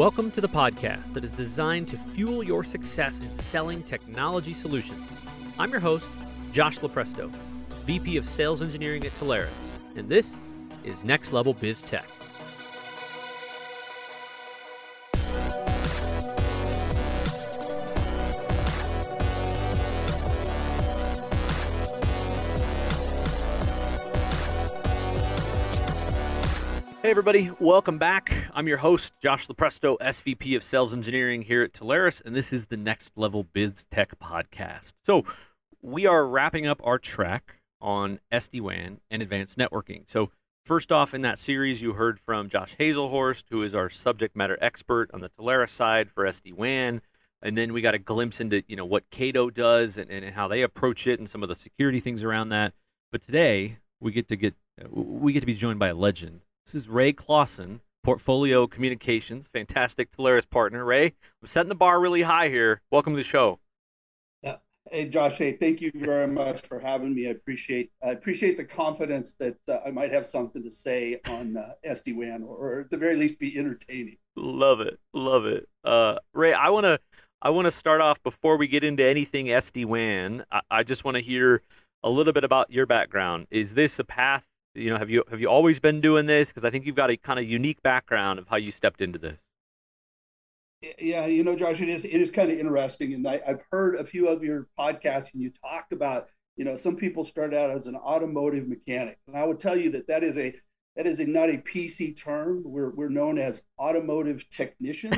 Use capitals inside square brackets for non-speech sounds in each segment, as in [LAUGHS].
Welcome to the podcast that is designed to fuel your success in selling technology solutions. I'm your host, Josh Lupresto, VP of Sales Engineering at Telarus, and this is Next Level Biz Tech. Hey, everybody, welcome back. I'm your host, Josh Lupresto, SVP of Sales Engineering here at Telarus, and this is the Next Level Biz Tech podcast. So, we are wrapping up our track on SD WAN and advanced networking. So, first off, in that series, you heard from Josh Hazelhorst, who is our subject matter expert on the Telarus side for SD WAN. And then we got a glimpse into you know what Cato does and, and how they approach it and some of the security things around that. But today we get to get we get to be joined by a legend this is Ray Clawson, Portfolio Communications, fantastic Telarus partner. Ray, I'm setting the bar really high here. Welcome to the show. Yeah. Hey, Josh. Hey, thank you very much for having me. I appreciate I appreciate the confidence that uh, I might have something to say on uh, SD WAN, or, or, at the very least, be entertaining. Love it, love it. Uh, Ray, I want to I want to start off before we get into anything SD WAN. I, I just want to hear a little bit about your background. Is this a path you know, have you have you always been doing this? Because I think you've got a kind of unique background of how you stepped into this. Yeah, you know, Josh, it is it is kind of interesting, and I, I've heard a few of your podcasts, and you talk about, you know, some people start out as an automotive mechanic, and I would tell you that that is a that is a, not a PC term. We're we're known as automotive technicians.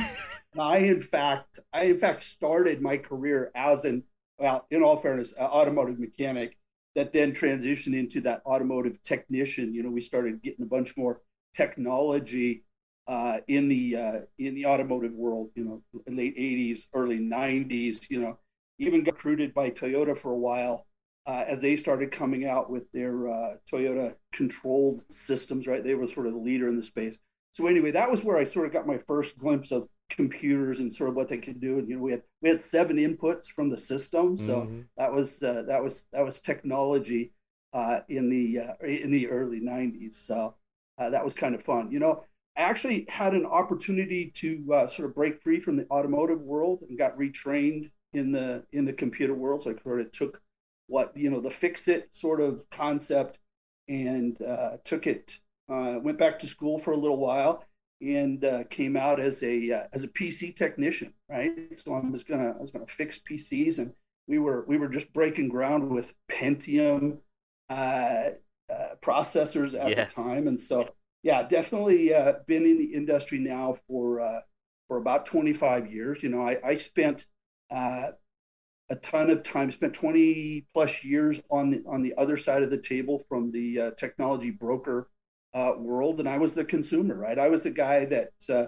I, in fact, I in fact started my career as an well, in all fairness, automotive mechanic that then transitioned into that automotive technician. You know, we started getting a bunch more technology uh, in the uh, in the automotive world. You know, late '80s, early '90s. You know, even got recruited by Toyota for a while uh, as they started coming out with their uh, Toyota controlled systems. Right, they were sort of the leader in the space. So anyway, that was where I sort of got my first glimpse of computers and sort of what they could do. And you know, we had we had seven inputs from the system, so mm-hmm. that was uh, that was that was technology uh, in the uh, in the early '90s. So uh, that was kind of fun. You know, I actually had an opportunity to uh, sort of break free from the automotive world and got retrained in the in the computer world. So I sort of took what you know the fix it sort of concept and uh, took it. went back to school for a little while and uh, came out as a uh, as a PC technician, right? So I was gonna I was gonna fix PCs, and we were we were just breaking ground with Pentium uh, uh processors at yes. the time, and so yeah, definitely uh, been in the industry now for uh, for about 25 years. You know, I, I spent a ton of time, spent 20 plus years on the, on the other side of the table from the technology broker uh, world, and I was the consumer, right? I was the guy that uh,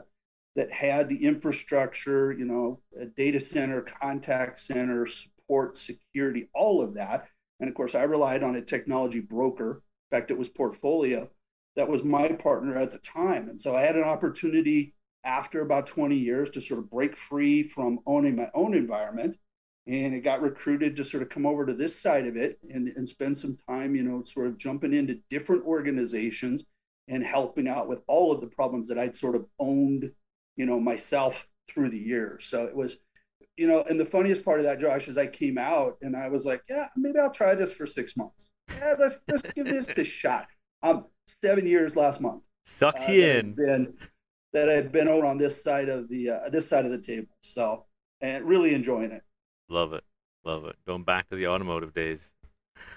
that had the infrastructure, you know, a data center, contact center, support, security, all of that. And of course, I relied on a technology broker. In fact, it was Portfolio that was my partner at the time. And so I had an opportunity after about 20 years to sort of break free from owning my own environment. And it got recruited to sort of come over to this side of it and, and spend some time, you know, sort of jumping into different organizations and helping out with all of the problems that I'd sort of owned, you know, myself through the years. So it was, you know, and the funniest part of that, Josh, is I came out and I was like, yeah, maybe I'll try this for six months. Yeah, let's let's give this a shot. Um, seven years last month. Sucks uh, you in. Been, that I've been over on this side of the uh, this side of the table. So and really enjoying it. Love it, love it. Going back to the automotive days.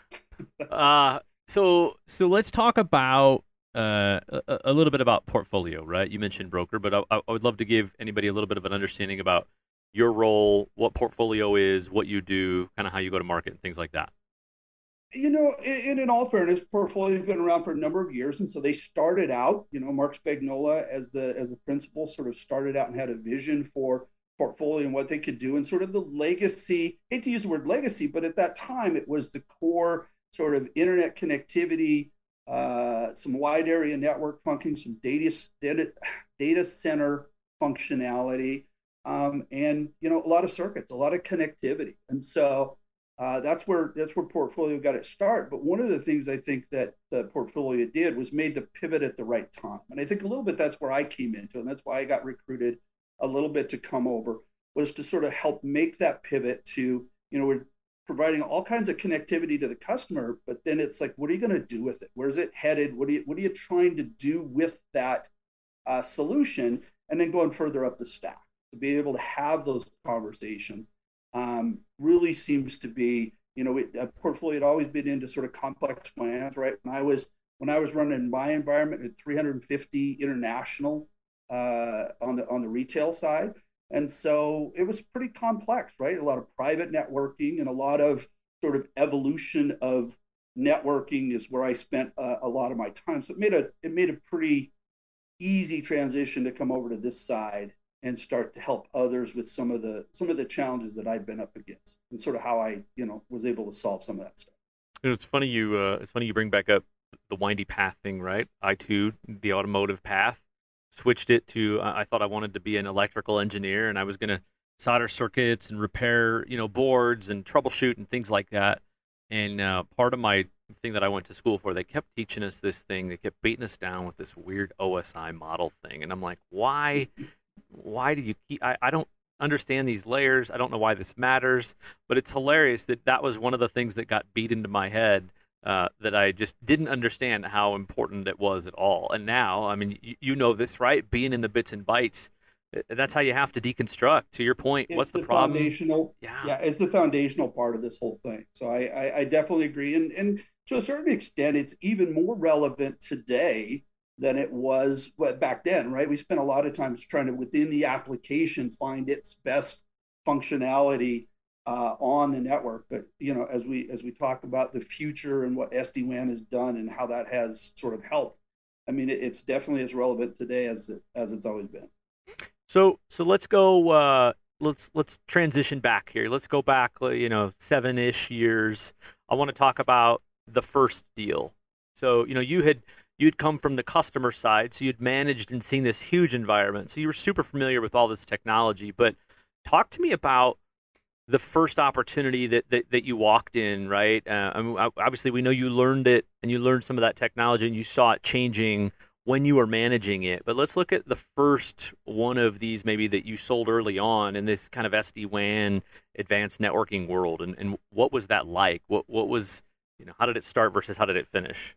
[LAUGHS] uh so so let's talk about uh, a, little bit about portfolio, right? You mentioned broker, but I, I, would love to give anybody a little bit of an understanding about your role, what portfolio is, what you do, kind of how you go to market, and things like that. You know, in, in all fairness, portfolio has been around for a number of years, and so they started out. You know, Mark Spagnola, as the as the principal, sort of started out and had a vision for portfolio and what they could do, and sort of the legacy. hate to use the word legacy, but at that time, it was the core sort of internet connectivity uh, some wide area network functioning, some data, data, data center functionality, um, and you know a lot of circuits, a lot of connectivity. And so uh, that's where that's where portfolio got its start. But one of the things I think that the portfolio did was made the pivot at the right time. And I think a little bit that's where I came into, and that's why I got recruited a little bit to come over was to sort of help make that pivot to, you know, we're providing all kinds of connectivity to the customer, but then it's like, what are you going to do with it? Where's it headed? What are you, what are you trying to do with that uh, solution? And then going further up the stack to be able to have those conversations um, really seems to be, you know, it, a portfolio had always been into sort of complex plans, right? When I was when I was running my environment at 350 international uh, on the on the retail side, and so it was pretty complex, right? A lot of private networking and a lot of sort of evolution of networking is where I spent a, a lot of my time. So it made a it made a pretty easy transition to come over to this side and start to help others with some of the some of the challenges that I've been up against and sort of how I you know was able to solve some of that stuff. It's funny you uh, it's funny you bring back up the windy path thing, right? I too the automotive path switched it to uh, I thought I wanted to be an electrical engineer and I was going to solder circuits and repair you know boards and troubleshoot and things like that. And uh, part of my thing that I went to school for, they kept teaching us this thing. They kept beating us down with this weird OSI model thing, and I'm like, why? why do you keep I, I don't understand these layers i don't know why this matters but it's hilarious that that was one of the things that got beat into my head uh, that i just didn't understand how important it was at all. And now i mean you, you know this right? Being in the bits and bytes that's how you have to deconstruct. To your point it's what's the, the problem? foundational yeah. Yeah it's the foundational part of this whole thing. So I, I i definitely agree. And and to a certain extent it's even more relevant today than it was back then, right? We spent a lot of times trying to, within the application, find its best functionality uh, on the network. But you know, as we as we talk about the future and what SD WAN has done and how that has sort of helped, I mean, it, it's definitely as relevant today as it as it's always been. So so let's go. Uh, let's let's transition back here. Let's go back, you know, seven ish years. I want to talk about the first deal. So you know, you had you'd come from the customer side, so you'd managed and seen this huge environment. So you were super familiar with all this technology. But talk to me about the first opportunity that, that, that you walked in, right? Uh, I mean, obviously, we know you learned it and you learned some of that technology and you saw it changing when you were managing it. But let's look at the first one of these, maybe that you sold early on in this kind of SD WAN advanced networking world. And, and what was that like? What, what was, you know, how did it start versus how did it finish?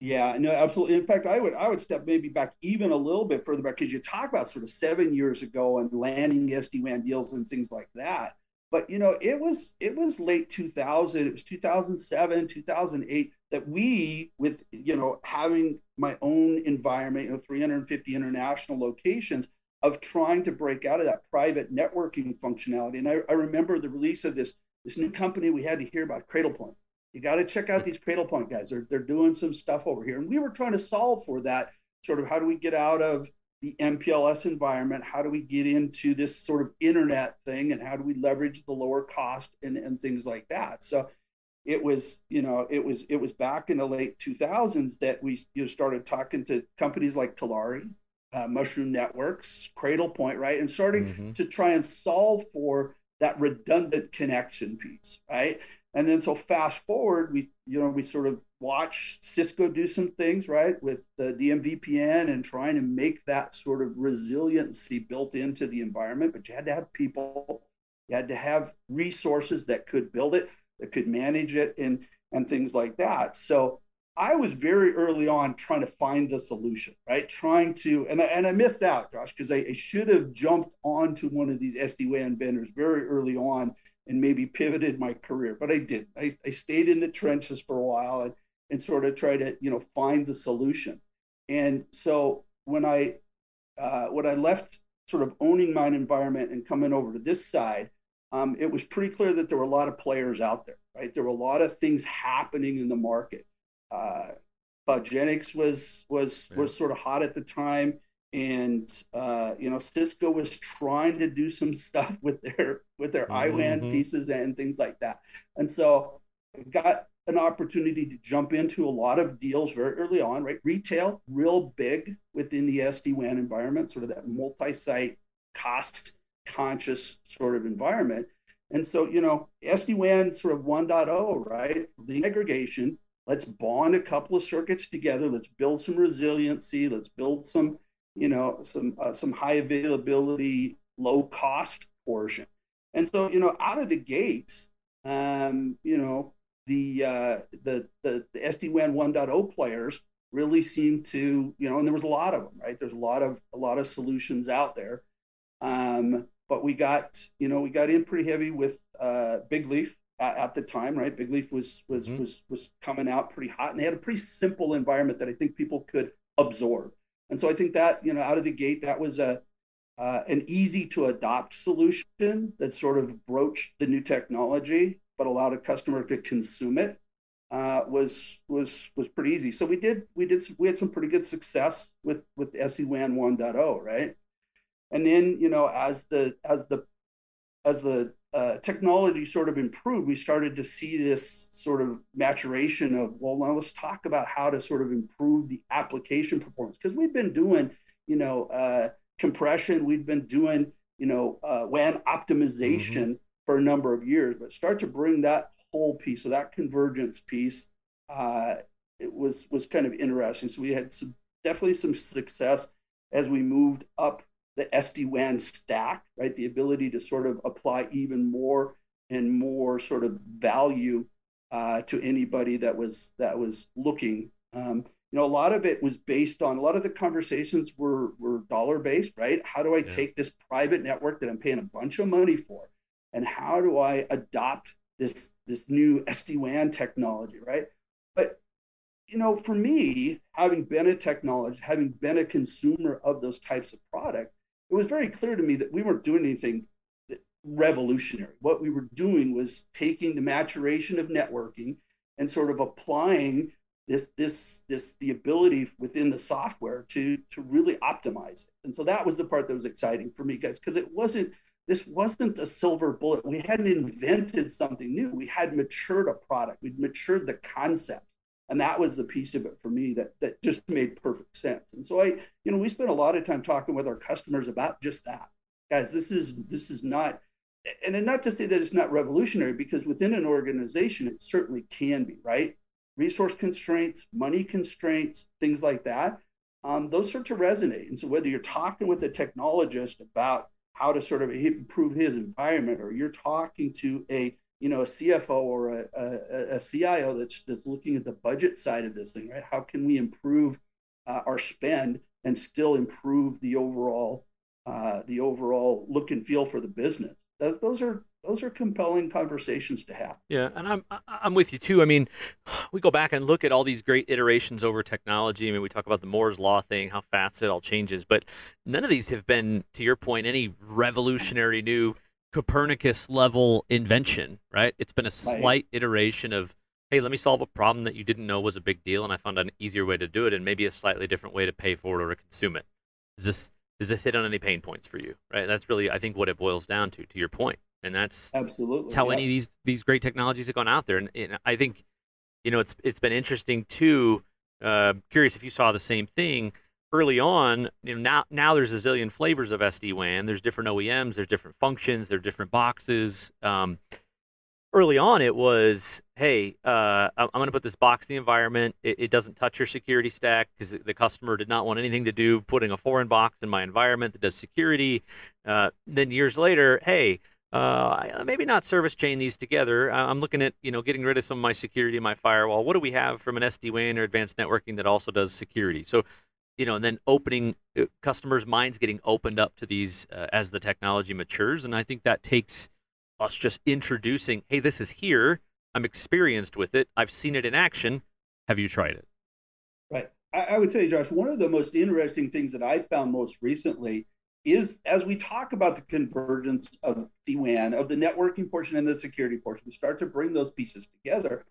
Yeah, no, absolutely. In fact, I would I would step maybe back even a little bit further back because you talk about sort of seven years ago and landing SD WAN deals and things like that. But you know, it was it was late 2000, it was 2007, 2008 that we, with you know, having my own environment, you know, 350 international locations, of trying to break out of that private networking functionality. And I, I remember the release of this this new company we had to hear about, Cradlepoint you got to check out these Cradlepoint guys. They're, they're doing some stuff over here. And we were trying to solve for that sort of how do we get out of the MPLS environment? How do we get into this sort of internet thing? And how do we leverage the lower cost and, and things like that? So it was, you know, it was it was back in the late 2000s that we you know, started talking to companies like Talari, uh, Mushroom Networks, Cradlepoint, right? And starting mm-hmm. to try and solve for that redundant connection piece, right? And then so fast forward, we you know we sort of watch Cisco do some things right with the DMVPN and trying to make that sort of resiliency built into the environment. But you had to have people, you had to have resources that could build it, that could manage it, and and things like that. So I was very early on trying to find the solution, right? Trying to, and I, and I missed out, Josh, because I, I, should have jumped onto one of these SD WAN vendors very early on and maybe pivoted my career, but I didn't. I, I stayed in the trenches for a while and, and sort of try to, you know, find the solution. And so when I uh, when I left sort of owning my environment and coming over to this side, um, it was pretty clear that there were a lot of players out there, right? There were a lot of things happening in the market. Uh, CloudGenix was was yeah. was sort of hot at the time and uh, you know Cisco was trying to do some [LAUGHS] stuff with their with their mm-hmm. IWAN pieces and things like that. And so I got an opportunity to jump into a lot of deals very early on, right? Retail, real big within the SD WAN environment, sort of that multi-site, cost-conscious sort of environment. And so, you know, SD WAN sort of 1.0, right? The aggregation. Let's bond a couple of circuits together. Let's build some resiliency. Let's build some you know, some uh, some high availability, low cost portion. And so, you know, out of the gates, um, you know, the uh, the the, the SD WAN 1.0 players really seemed to, you know, and there was a lot of them, right? There's a lot of a lot of solutions out there. Um, but we got, you know, we got in pretty heavy with uh, Bigleaf at, the time, right? Bigleaf was was mm-hmm. was was coming out pretty hot, and they had a pretty simple environment that I think people could absorb. And so I think that you know, out of the gate, that was a uh, an easy to adopt solution that sort of broached the new technology, but allowed a customer to consume it. Uh, was was was pretty easy. So we did we did we had some pretty good success with with SD WAN 1.0, right? And then you know as the as the as the uh, technology sort of improved, we started to see this sort of maturation of, well, now let's talk about how to sort of improve the application performance. Because we've been doing, you know, uh, compression, we've been doing, you know, uh, WAN optimization mm-hmm. for a number of years, but start to bring that whole piece, so that convergence piece, uh, it was was kind of interesting. So we had some definitely some success as we moved up the SD-WAN stack, right? The ability to sort of apply even more and more sort of value uh, to anybody that was that was looking. Um, you know, a lot of it was based on a lot of the conversations were were dollar based, right? How do I yeah. take this private network that I'm paying a bunch of money for, and how do I adopt this this new SD-WAN technology, right? But you know, for me, having been a technologist, having been a consumer of those types of product, it was very clear to me that we weren't doing anything revolutionary. What we were doing was taking the maturation of networking and sort of applying this this this the ability within the software to to really optimize it. And so that was the part that was exciting for me guys because it wasn't this wasn't a silver bullet. We hadn't invented something new. We had matured a product. We'd matured the concept and that was the piece of it for me that that just made perfect sense. And so i you know we spent a lot of time talking with our customers about just that. Guys this is this is not and not to say that it's not revolutionary because within an organization it certainly can be right? Resource constraints money constraints things like that um, those start to resonate. And so whether you're talking with a technologist about how to sort of improve his environment or you're talking to a you know a CFO or a, a, a, CIO that's that's looking at the budget side of this thing, right? How can we improve uh, our spend and still improve the overall uh, the overall look and feel for the business? Those, those are those are compelling conversations to have. Yeah, and I'm I'm with you too. I mean, we go back and look at all these great iterations over technology. I mean, we talk about the Moore's law thing, how fast it all changes, but none of these have been, to your point, any revolutionary new Copernicus level invention, right? It's been a slight right. iteration of, hey, let me solve a problem that you didn't know was a big deal, and I found an easier way to do it, and maybe a slightly different way to pay for it or to consume it. Does this does this hit on any pain points for you? Right. That's really, I think, what it boils down to. To your point, and that's absolutely that's how yeah. any of these these great technologies have gone out there, and, and I think, you know, it's it's been interesting too. Uh, curious if you saw the same thing early on, you know, now now there's a zillion flavors of SD WAN. There's different OEMs, there's different functions, there's different boxes. Um, early on, it was, hey, uh, I'm going to put this box in the environment. It, it doesn't touch your security stack because the customer did not want anything to do putting a foreign box in my environment that does security. Uh, then years later, hey. Uh, maybe not service chain these together. I'm looking at you know getting rid of some of my security my firewall. What do we have from an SD WAN or advanced networking that also does security? So you know, and then opening uh, customers' minds getting opened up to these uh, as the technology matures. And I think that takes us just introducing, hey, this is here. I'm experienced with it. I've seen it in action. Have you tried it? Right. I, I would say, Josh, one of the most interesting things that I found most recently is as we talk about the convergence of the WAN, of the networking portion and the security portion, we start to bring those pieces together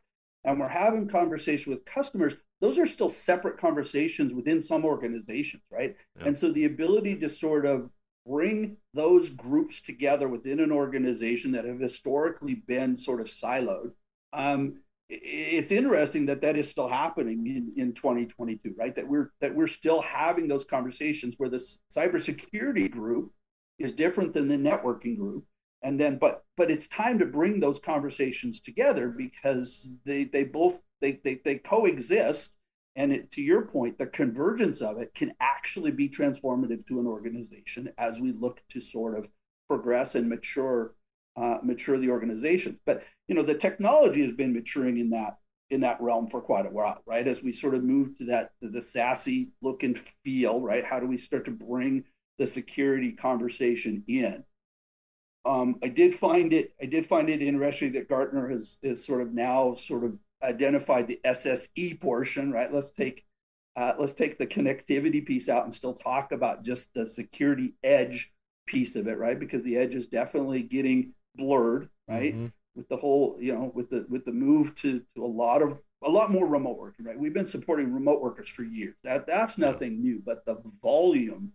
and we're having conversation with customers those are still separate conversations within some organizations right yeah. and so the ability to sort of bring those groups together within an organization that have historically been sort of siloed um, it's interesting that that is still happening in, in 2022 right that we're that we're still having those conversations where the cybersecurity group is different than the networking group and then but but it's time to bring those conversations together because they they both they they, they coexist And it, to your point, the convergence of it can actually be transformative to an organization as we look to sort of progress and mature uh, mature the organizations. But you know, the technology has been maturing in that in that realm for quite a while, right? As we sort of move to that to the SASE look and feel, right? How do we start to bring the security conversation in? Um, I did find it I did find it interesting that Gartner has is sort of now sort of identified the SSE portion, right? Let's take uh, let's take the connectivity piece out and still talk about just the security edge piece of it, right? Because the edge is definitely getting blurred, right? Mm-hmm. With the whole, you know, with the with the move to to a lot of a lot more remote working, right? We've been supporting remote workers for years. That that's nothing new, but the volume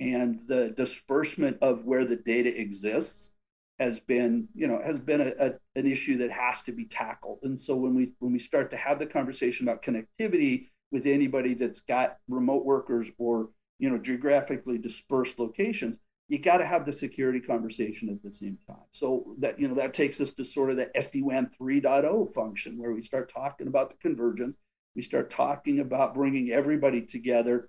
and the disbursement of where the data exists has been, you know, has been a, a, an issue that has to be tackled. And so when we when we start to have the conversation about connectivity with anybody that's got remote workers or you know geographically dispersed locations, you got to have the security conversation at the same time. So that you know that takes us to sort of the SD-WAN 3.0 function where we start talking about the convergence. We start talking about bringing everybody together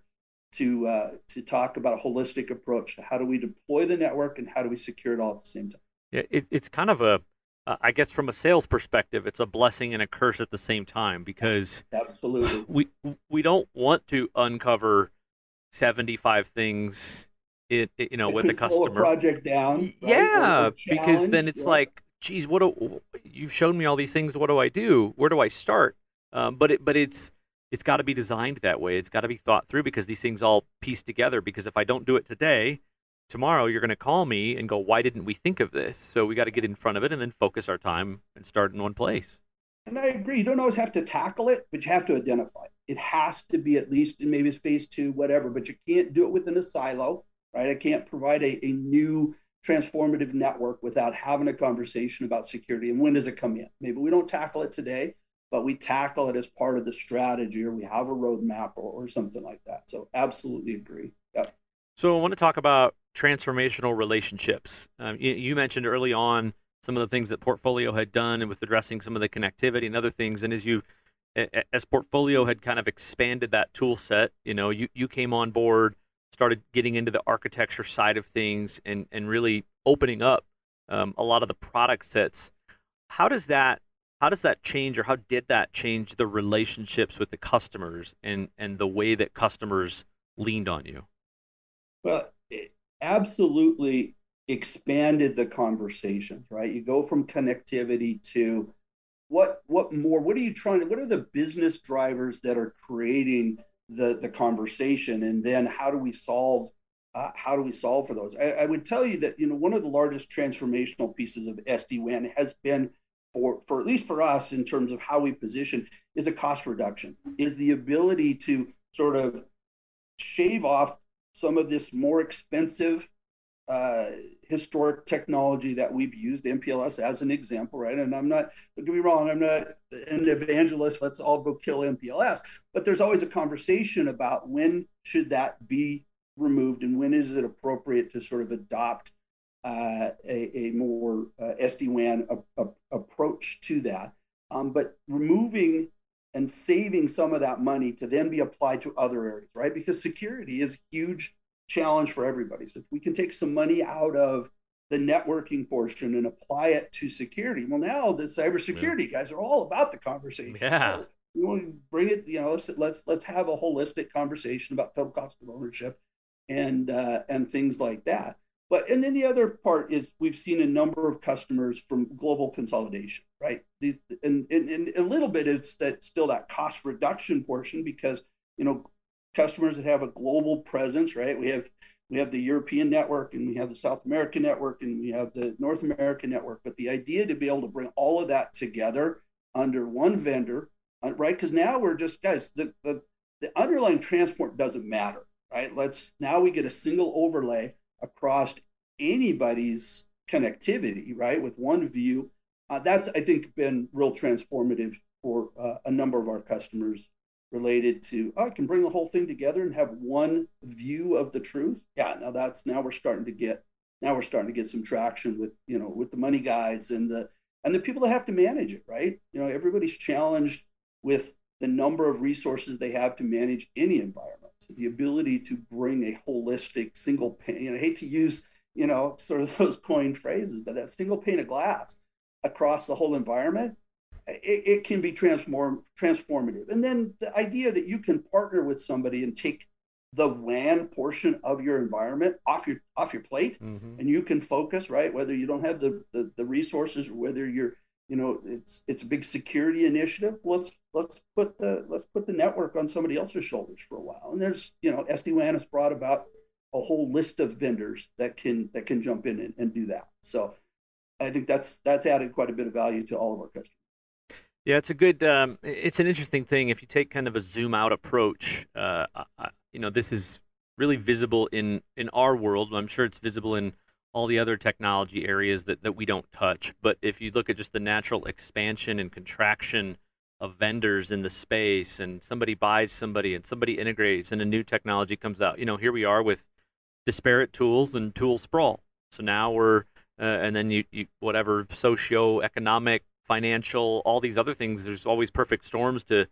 to uh, to talk about a holistic approach to how do we deploy the network and how do we secure it all at the same time. Yeah, it, it's kind of a, uh, I guess from a sales perspective, it's a blessing and a curse at the same time because absolutely [LAUGHS] we we don't want to uncover 75 things it, it you know with a customer project down right? yeah because then it's yeah. like geez what do, you've shown me all these things what do i do where do i start um, but it but it's it's got to be designed that way it's got to be thought through because these things all piece together because if i don't do it today tomorrow you're going to call me and go why didn't we think of this so we got to get in front of it and then focus our time and start in one place and i agree you don't always have to tackle it but you have to identify it it has to be at least in maybe it's phase two whatever but you can't do it within a silo right? I can't provide a, a new transformative network without having a conversation about security. And when does it come in? Maybe we don't tackle it today, but we tackle it as part of the strategy or we have a roadmap or, or something like that. So absolutely agree. Yep. So I want to talk about transformational relationships. Um, you, you, mentioned early on some of the things that Portfolio had done and with addressing some of the connectivity and other things. And as you, as Portfolio had kind of expanded that tool set, you know, you, you came on board started getting into the architecture side of things and and really opening up um, a lot of the product sets. How does that how does that change or how did that change the relationships with the customers and and the way that customers leaned on you? Well, it absolutely expanded the conversations, right? You go from connectivity to what what more what are you trying to what are the business drivers that are creating the the conversation and then how do we solve uh, how do we solve for those I, I, would tell you that you know one of the largest transformational pieces of sd-wan has been for for at least for us in terms of how we position is a cost reduction is the ability to sort of shave off some of this more expensive uh, historic technology that we've used, MPLS as an example, right? And I'm not, don't get me wrong, I'm not an evangelist, let's all go kill MPLS, but there's always a conversation about when should that be removed and when is it appropriate to sort of adopt uh, a, a, more uh, SD-WAN a, a, approach to that. Um, but removing and saving some of that money to then be applied to other areas, right? Because security is a huge challenge for everybody. So if we can take some money out of the networking portion and apply it to security, well, now the cybersecurity yeah. guys are all about the conversation. Yeah. We want to bring it, you know, let's let's let's have a holistic conversation about total cost of ownership and uh, and things like that. But and then the other part is we've seen a number of customers from global consolidation, right? These and, and, and a little bit it's that still that cost reduction portion because you know customers that have a global presence, right? We have we have the European network and we have the South American network and we have the North American network. But the idea to be able to bring all of that together under one vendor, uh, right? Because now we're just guys, the, the the underlying transport doesn't matter, right? Let's now we get a single overlay across anybody's connectivity, right? With one view. Uh, that's I think been real transformative for uh, a number of our customers related to oh, I can bring the whole thing together and have one view of the truth. Yeah, now that's now we're starting to get now we're starting to get some traction with you know with the money guys and the and the people that have to manage it, right? You know, everybody's challenged with the number of resources they have to manage any environment. The ability to bring a holistic single pane, and I hate to use, you know, sort of [LAUGHS] those coined phrases, but that single pane of glass across the whole environment, it, it can be transform, transformative. And then the idea that you can partner with somebody and take the WAN portion of your environment off your off your plate mm-hmm. and you can focus, right? Whether you don't have the, the, the resources or whether you're you know it's it's a big security initiative. Let's let's put the let's put the network on somebody else's shoulders for a while. And there's you know sd-wan has brought about a whole list of vendors that can that can jump in and, and do that. So i think that's that's added quite a bit of value to all of our customers. Yeah it's a good um, it's an interesting thing. If you take kind of a zoom out approach uh, you know this is really visible in in our world. I'm sure it's visible in all the other technology areas that, that we don't touch. But if you look at just the natural expansion and contraction of vendors in the space and somebody buys somebody and somebody integrates and a new technology comes out, you know, here we are with disparate tools and tool sprawl. So now we're, uh, and then you, you, whatever socio-economic, financial, all these other things, there's always perfect storms to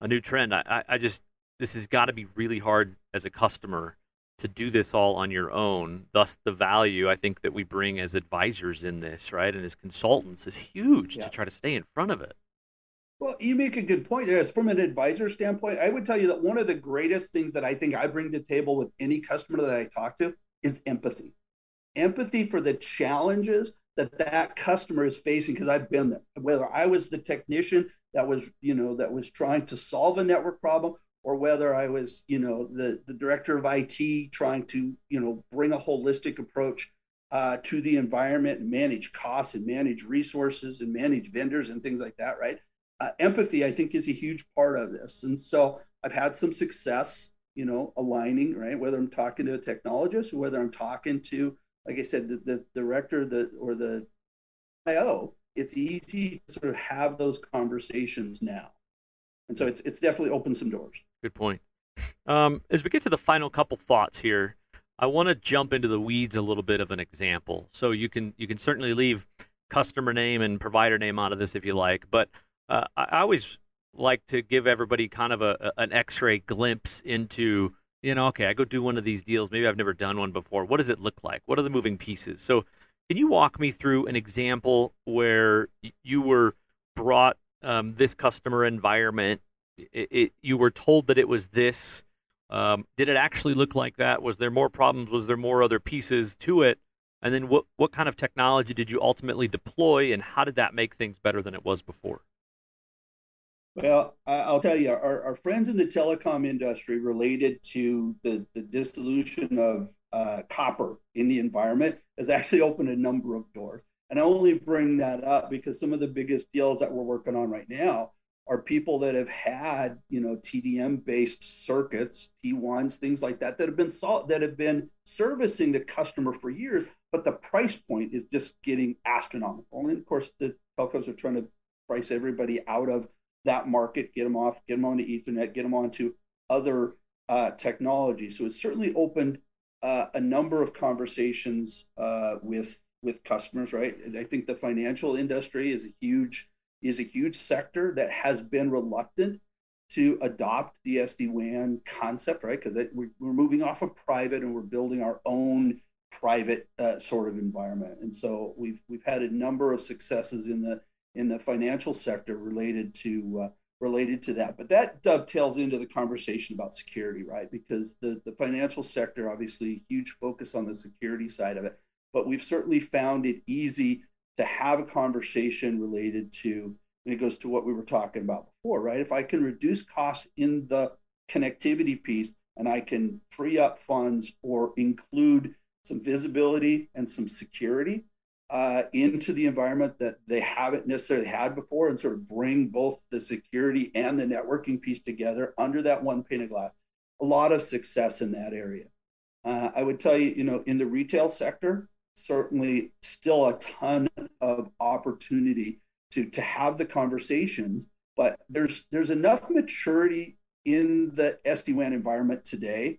a new trend. I, I, I just, this has got to be really hard as a customer to do this all on your own. Thus, the value I think that we bring as advisors in this, right, and as consultants is huge yeah. to try to stay in front of it. Well, you make a good point there. As from an advisor standpoint, I would tell you that one of the greatest things that I think I bring to the table with any customer that I talk to is empathy. Empathy for the challenges that that customer is facing because I've been there. Whether I was the technician that was, you know, that was trying to solve a network problem or whether I was, you know, the, the director of IT trying to, you know, bring a holistic approach uh, to the environment and manage costs and manage resources and manage vendors and things like that, right? Uh, empathy, I think, is a huge part of this. And so I've had some success, you know, aligning, right? Whether I'm talking to a technologist or whether I'm talking to, like I said, the, the director the, or the IO, it's easy to sort of have those conversations now. And so it's, it's definitely opened some doors. Good point. Um, as we get to the final couple thoughts here, I want to jump into the weeds a little bit of an example. So you can you can certainly leave customer name and provider name out of this if you like, but uh, I always like to give everybody kind of a, an X-ray glimpse into you know okay I go do one of these deals maybe I've never done one before. What does it look like? What are the moving pieces? So can you walk me through an example where you were brought um, this customer environment it, it, you were told that it was this. Um, did it actually look like that? Was there more problems? Was there more other pieces to it? And then what what kind of technology did you ultimately deploy, and how did that make things better than it was before? Well, I'll tell you, our, our friends in the telecom industry related to the, the dissolution of uh, copper in the environment has actually opened a number of doors. And I only bring that up because some of the biggest deals that we're working on right now are people that have had you know TDM based circuits, T1s, things like that that have been that have been servicing the customer for years, but the price point is just getting astronomical. And of course, the telcos are trying to price everybody out of that market, get them off, get them onto Ethernet, get them onto other uh, technologies. So it's certainly opened uh, a number of conversations uh, with with customers. Right, and I think the financial industry is a huge is a huge sector that has been reluctant to adopt the SD-WAN concept, right? Because we're, we're moving off of private and we're building our own private uh, sort of environment. And so we've we've had a number of successes in the in the financial sector related to uh, related to that. But that dovetails into the conversation about security, right? Because the the financial sector obviously huge focus on the security side of it, but we've certainly found it easy to have a conversation related to, and it goes to what we were talking about before, right? If I can reduce costs in the connectivity piece and I can free up funds or include some visibility and some security uh, into the environment that they haven't necessarily had before and sort of bring both the security and the networking piece together under that one pane of glass. A lot of success in that area. Uh, I would tell you, you know, in the retail sector, certainly still a ton of opportunity to to have the conversations but there's there's enough maturity in the SD-WAN environment today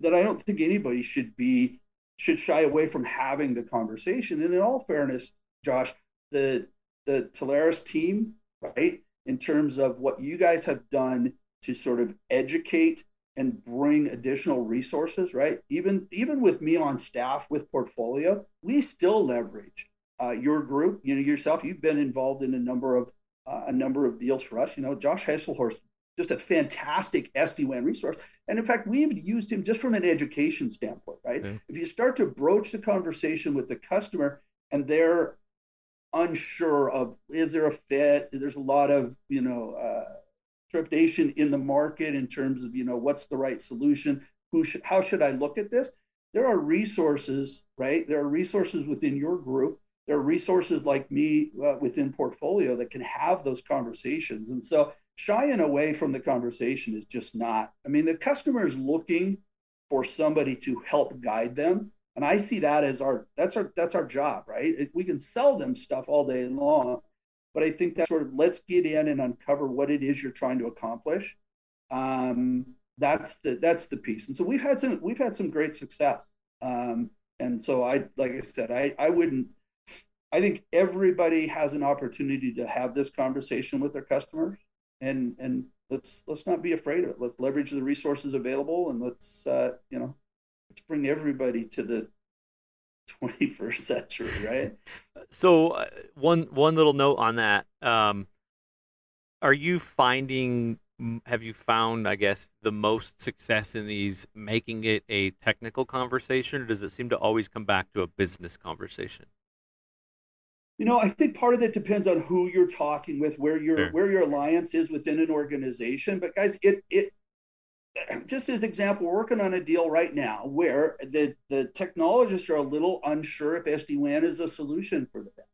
that I don't think anybody should be should shy away from having the conversation. And in all fairness, Josh, the the Telarus team, right, in terms of what you guys have done to sort of educate and bring additional resources, right? Even even with me on staff with portfolio, we still leverage uh, your group. You know yourself. You've been involved in a number of uh, a number of deals for us. You know, Josh Hesselhorst, just a fantastic SD-WAN resource. And in fact, we've used him just from an education standpoint, right? If you start to broach the conversation with the customer and they're unsure of is there a fit, there's a lot of you know. Uh, trepidation in the market in terms of you know what's the right solution? Who should how should i look at this? There are resources right? There are resources within your group. There are resources like me uh, within portfolio that can have those conversations. And so shying away from the conversation is just not i mean the customer is looking for somebody to help guide them. And i see that as our that's our that's our job right? We can sell them stuff all day long but I think that sort of let's get in and uncover what it is you're trying to accomplish. Um, that's the that's the piece. And so we've had some we've had some great success. Um, and so I like I said, I I wouldn't I think everybody has an opportunity to have this conversation with their customers and and let's let's not be afraid of it. Let's leverage the resources available and let's uh, you know let's bring everybody to the 21st century, right? So uh, one one little note on that. Um, are you finding? Have you found, I guess, the most success in these making it a technical conversation, or does it seem to always come back to a business conversation? You know, I think part of it depends on who you're talking with, where your sure. where your alliance is within an organization. But guys, it it [CLEARS THROAT] just as example, we're working on a deal right now where the, the technologists are a little unsure if SD-WAN is a solution for them.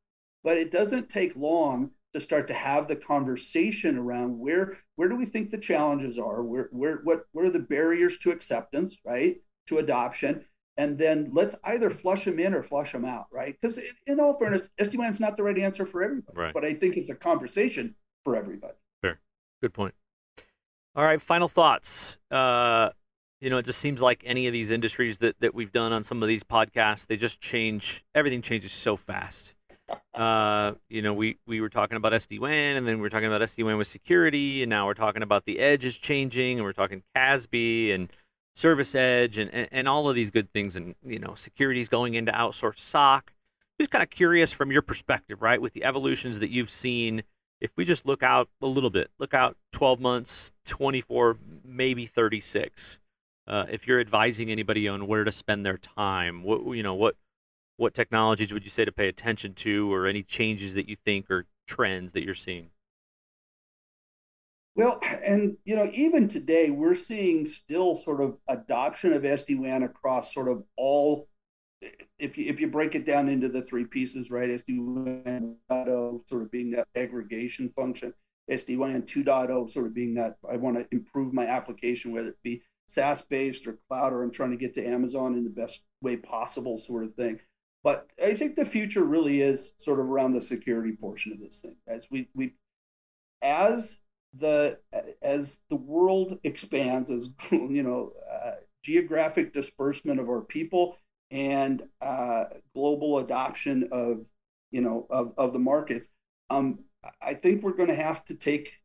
But it doesn't take long to start to have the conversation around where where do we think the challenges are, where where what what are the barriers to acceptance, right? To adoption. And then let's either flush them in or flush them out, right? Because in all fairness, SD-WAN is not the right answer for everybody. Right. But I think it's a conversation for everybody. Fair. Good point. All right, final thoughts. Uh, you know, it just seems like any of these industries that, that we've done on some of these podcasts, they just change. Everything changes so fast. Uh, you know, we, we were talking about SD WAN, and then we are talking about SD WAN with security, and now we're talking about the edge is changing, and we're talking CASB and Service Edge, and, and, and all of these good things, and you know, security is going into outsourced SOC. Just kind of curious from your perspective, right, with the evolutions that you've seen if we just look out a little bit, look out 12 months, 24, maybe 36. Uh, if you're advising anybody on where to spend their time, what you know, what what technologies would you say to pay attention to, or any changes that you think or trends that you're seeing? Well, and you know, even today, we're seeing still sort of adoption of SD WAN across sort of all if you if you break it down into the three pieces, right? SD-WAN sort of being that aggregation function, SD-WAN 2.0 sort of being that I want to improve my application, whether it be SaaS based or cloud, or I'm trying to get to Amazon in the best way possible, sort of thing. But I think the future really is sort of around the security portion of this thing. As we we as the as the world expands, as [LAUGHS] you know, uh, geographic disbursement of our people and uh, global adoption of you know of, of the markets um, i think we're going to have to take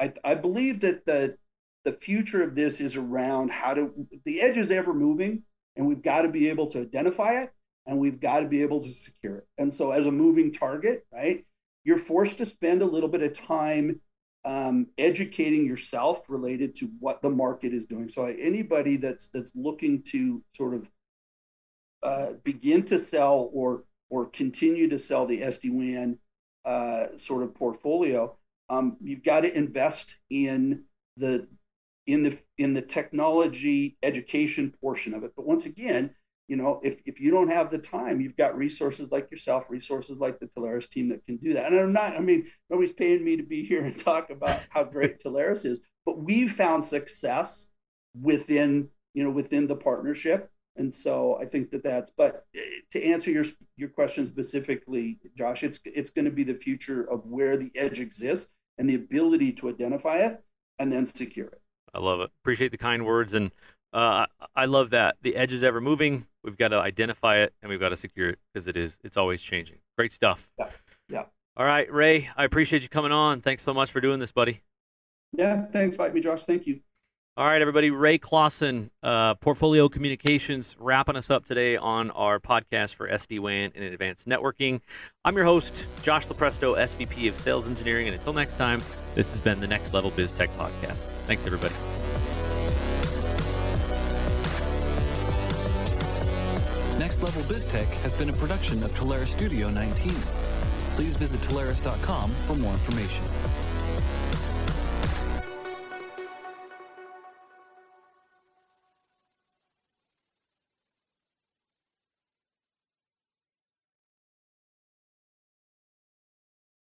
I, I believe that the the future of this is around how to the edge is ever moving and we've got to be able to identify it and we've got to be able to secure it. And so as a moving target right you're forced to spend a little bit of time um, educating yourself related to what the market is doing. So anybody that's that's looking to sort of uh, begin to sell or or continue to sell the SD-WAN uh, sort of portfolio, um, you've got to invest in the in the in the technology education portion of it. But once again, you know, if if you don't have the time, you've got resources like yourself, resources like the Telarus team that can do that. And I'm not, I mean, nobody's paying me to be here and talk about how great Telarus is, but we've found success within, you know, within the partnership and so I think that that's. But eh, to answer your your question specifically, Josh, it's it's going to be the future of where the edge exists and the ability to identify it and then secure it. I love it. Appreciate the kind words, and uh, I love that the edge is ever moving. We've got to identify it and we've got to secure it because it is. It's always changing. Great stuff. Yeah. Yeah. All right, Ray, I appreciate you coming on. Thanks so much for doing this, buddy. Yeah, thanks, invite me, Josh. Thank you. All right, everybody. Ray Clawson, uh, Portfolio Communications, wrapping us up today on our podcast for SD WAN and advanced networking. I'm your host, Josh Lupresto, SVP of Sales Engineering. And until next time, this has been the Next Level Biz Tech Podcast. Thanks, everybody. Next Level BizTech has been a production of Telarus Studio 19. Please visit Telarus.com for more information.